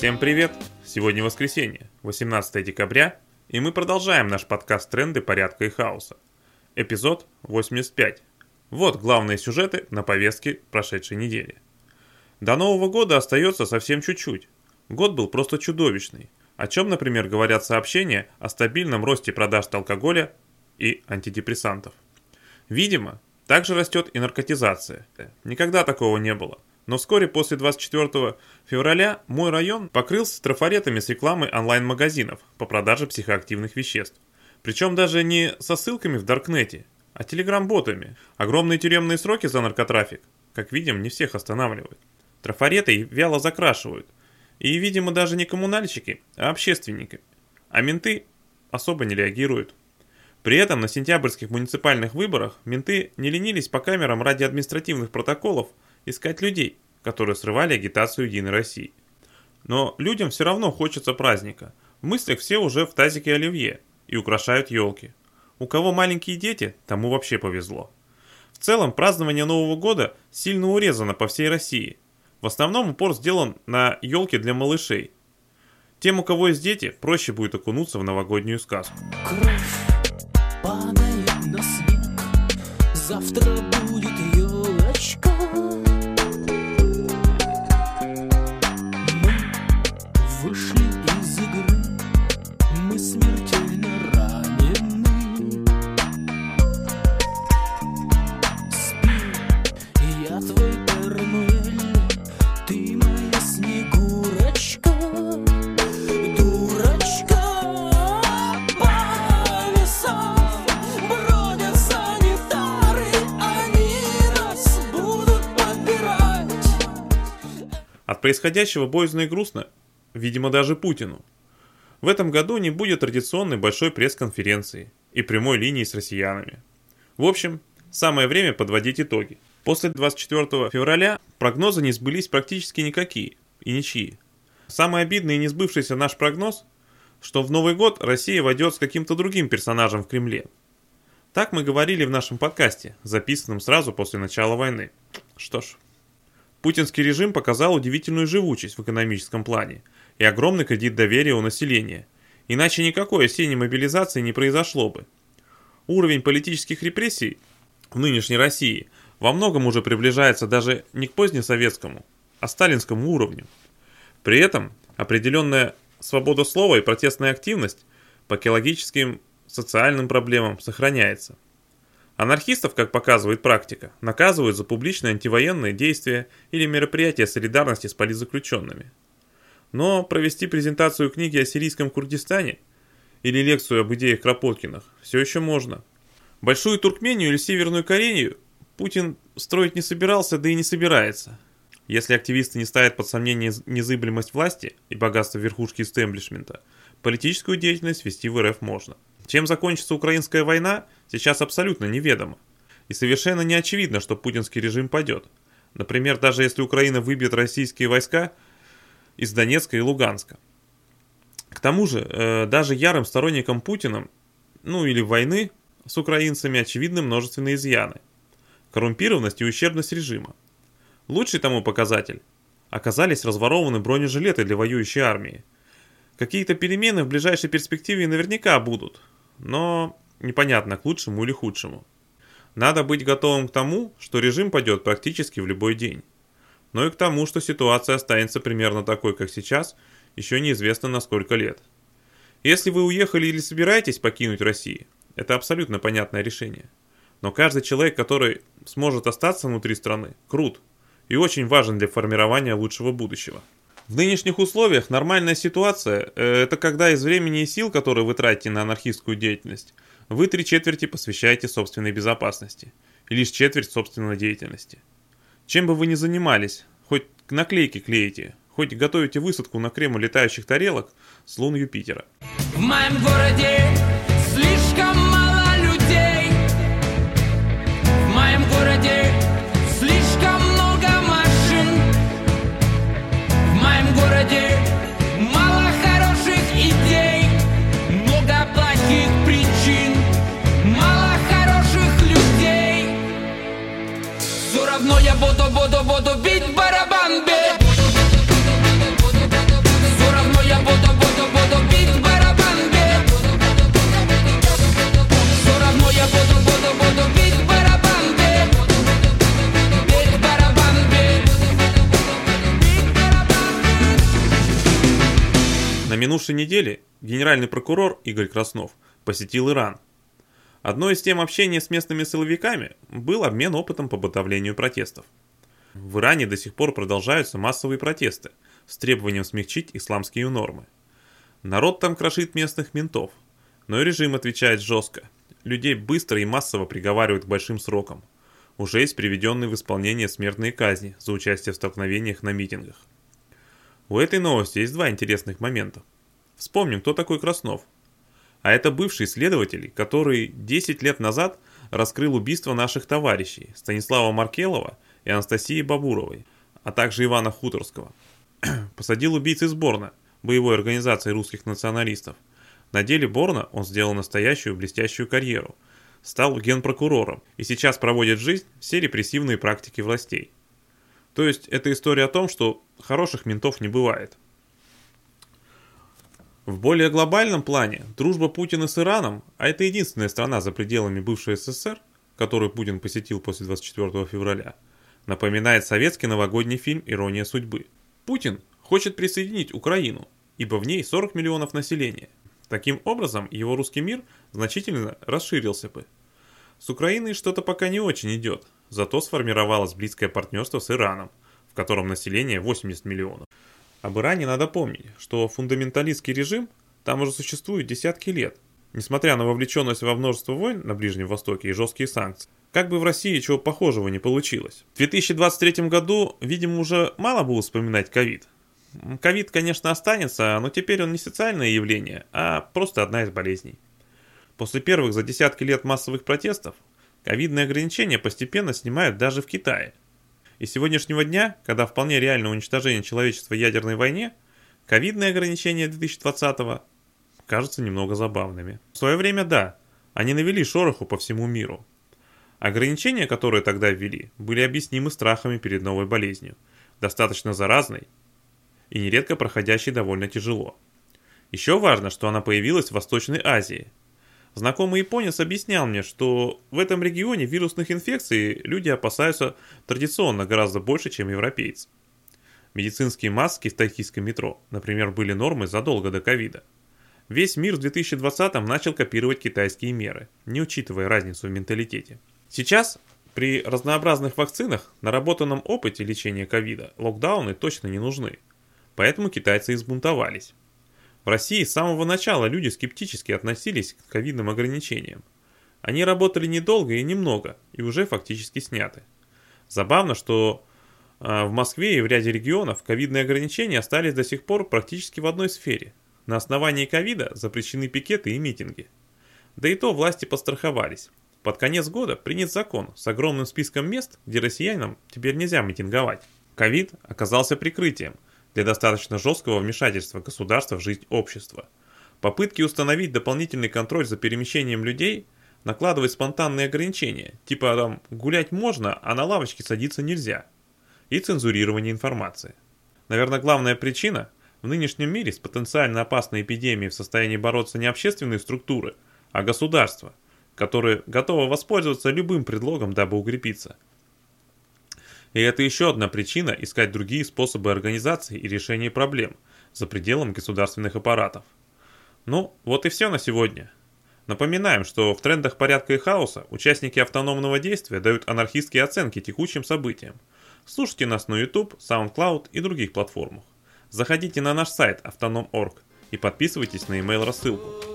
Всем привет! Сегодня воскресенье, 18 декабря, и мы продолжаем наш подкаст «Тренды порядка и хаоса». Эпизод 85. Вот главные сюжеты на повестке прошедшей недели. До Нового года остается совсем чуть-чуть. Год был просто чудовищный. О чем, например, говорят сообщения о стабильном росте продаж алкоголя и антидепрессантов. Видимо, также растет и наркотизация. Никогда такого не было. Но вскоре после 24 февраля мой район покрылся трафаретами с рекламой онлайн-магазинов по продаже психоактивных веществ. Причем даже не со ссылками в Даркнете, а телеграм-ботами. Огромные тюремные сроки за наркотрафик, как видим, не всех останавливают. Трафареты вяло закрашивают. И, видимо, даже не коммунальщики, а общественники. А менты особо не реагируют. При этом на сентябрьских муниципальных выборах менты не ленились по камерам ради административных протоколов искать людей, которые срывали агитацию Единой России. Но людям все равно хочется праздника. В мыслях все уже в тазике оливье и украшают елки. У кого маленькие дети, тому вообще повезло. В целом, празднование Нового года сильно урезано по всей России. В основном упор сделан на елки для малышей. Тем, у кого есть дети, проще будет окунуться в новогоднюю сказку. Кровь падает на снег, завтра Твой Эрмель, ты моя Снегурочка. От происходящего боязно и грустно, видимо даже Путину. В этом году не будет традиционной большой пресс-конференции и прямой линии с россиянами. В общем, самое время подводить итоги. После 24 февраля прогнозы не сбылись практически никакие и ничьи. Самый обидный и не сбывшийся наш прогноз, что в Новый год Россия войдет с каким-то другим персонажем в Кремле. Так мы говорили в нашем подкасте, записанном сразу после начала войны. Что ж, Путинский режим показал удивительную живучесть в экономическом плане и огромный кредит доверия у населения. Иначе никакой осенней мобилизации не произошло бы. Уровень политических репрессий в нынешней России во многом уже приближается даже не к позднесоветскому, а сталинскому уровню. При этом определенная свобода слова и протестная активность по экологическим, социальным проблемам сохраняется. Анархистов, как показывает практика, наказывают за публичные антивоенные действия или мероприятия солидарности с политзаключенными. Но провести презентацию книги о сирийском Курдистане или лекцию об идеях Кропоткиных все еще можно. Большую Туркмению или Северную Корею Путин строить не собирался, да и не собирается. Если активисты не ставят под сомнение незыблемость власти и богатство верхушки истеблишмента, политическую деятельность вести в РФ можно. Чем закончится украинская война, сейчас абсолютно неведомо. И совершенно не очевидно, что путинский режим падет. Например, даже если Украина выбьет российские войска из Донецка и Луганска. К тому же, э, даже ярым сторонникам Путина, ну или войны с украинцами, очевидны множественные изъяны. Коррумпированность и ущербность режима. Лучший тому показатель. Оказались разворованы бронежилеты для воюющей армии. Какие-то перемены в ближайшей перспективе наверняка будут, но непонятно к лучшему или худшему. Надо быть готовым к тому, что режим падет практически в любой день. Но и к тому, что ситуация останется примерно такой, как сейчас, еще неизвестно на сколько лет. Если вы уехали или собираетесь покинуть Россию, это абсолютно понятное решение. Но каждый человек, который сможет остаться внутри страны, крут и очень важен для формирования лучшего будущего. В нынешних условиях нормальная ситуация э, – это когда из времени и сил, которые вы тратите на анархистскую деятельность, вы три четверти посвящаете собственной безопасности и лишь четверть собственной деятельности. Чем бы вы ни занимались, хоть наклейки клеите, хоть готовите высадку на Кремль летающих тарелок с лун Юпитера. В моем городе буду, буду бить барабан, бить. Все равно я буду, буду, буду бить барабан. Все равно я буду, буду, буду бить барабан, бить. Бить. На минувшей неделе генеральный прокурор Игорь Краснов посетил Иран, Одной из тем общения с местными силовиками был обмен опытом по подавлению протестов. В Иране до сих пор продолжаются массовые протесты с требованием смягчить исламские нормы. Народ там крошит местных ментов, но и режим отвечает жестко. Людей быстро и массово приговаривают к большим срокам. Уже есть приведенные в исполнение смертные казни за участие в столкновениях на митингах. У этой новости есть два интересных момента. Вспомним, кто такой Краснов. А это бывший следователь, который 10 лет назад раскрыл убийство наших товарищей Станислава Маркелова и Анастасии Бабуровой, а также Ивана Хуторского. Посадил убийц из Борна, боевой организации русских националистов. На деле Борна он сделал настоящую блестящую карьеру. Стал генпрокурором и сейчас проводит жизнь все репрессивные практики властей. То есть это история о том, что хороших ментов не бывает. В более глобальном плане дружба Путина с Ираном, а это единственная страна за пределами бывшей СССР, которую Путин посетил после 24 февраля, напоминает советский новогодний фильм «Ирония судьбы». Путин хочет присоединить Украину, ибо в ней 40 миллионов населения. Таким образом, его русский мир значительно расширился бы. С Украиной что-то пока не очень идет, зато сформировалось близкое партнерство с Ираном, в котором население 80 миллионов. Об Иране надо помнить, что фундаменталистский режим там уже существует десятки лет, несмотря на вовлеченность во множество войн на Ближнем Востоке и жесткие санкции. Как бы в России чего похожего не получилось. В 2023 году, видимо, уже мало было вспоминать ковид, Ковид, конечно, останется, но теперь он не социальное явление, а просто одна из болезней. После первых за десятки лет массовых протестов, ковидные ограничения постепенно снимают даже в Китае. И с сегодняшнего дня, когда вполне реально уничтожение человечества ядерной войне, ковидные ограничения 2020-го кажутся немного забавными. В свое время, да, они навели шороху по всему миру. Ограничения, которые тогда ввели, были объяснимы страхами перед новой болезнью, достаточно заразной и нередко проходящей довольно тяжело. Еще важно, что она появилась в Восточной Азии. Знакомый японец объяснял мне, что в этом регионе вирусных инфекций люди опасаются традиционно гораздо больше, чем европейцы. Медицинские маски в токийском метро, например, были нормой задолго до ковида. Весь мир в 2020-м начал копировать китайские меры, не учитывая разницу в менталитете. Сейчас при разнообразных вакцинах, наработанном опыте лечения ковида, локдауны точно не нужны – Поэтому китайцы избунтовались. В России с самого начала люди скептически относились к ковидным ограничениям. Они работали недолго и немного, и уже фактически сняты. Забавно, что э, в Москве и в ряде регионов ковидные ограничения остались до сих пор практически в одной сфере. На основании ковида запрещены пикеты и митинги. Да и то власти постраховались. Под конец года принят закон с огромным списком мест, где россиянам теперь нельзя митинговать. Ковид оказался прикрытием – для достаточно жесткого вмешательства государства в жизнь общества. Попытки установить дополнительный контроль за перемещением людей накладывать спонтанные ограничения, типа там гулять можно, а на лавочке садиться нельзя, и цензурирование информации. Наверное, главная причина – в нынешнем мире с потенциально опасной эпидемией в состоянии бороться не общественные структуры, а государства, которые готовы воспользоваться любым предлогом, дабы укрепиться – и это еще одна причина искать другие способы организации и решения проблем за пределом государственных аппаратов. Ну, вот и все на сегодня. Напоминаем, что в трендах порядка и хаоса участники автономного действия дают анархистские оценки текущим событиям. Слушайте нас на YouTube, SoundCloud и других платформах. Заходите на наш сайт autonom.org и подписывайтесь на email рассылку.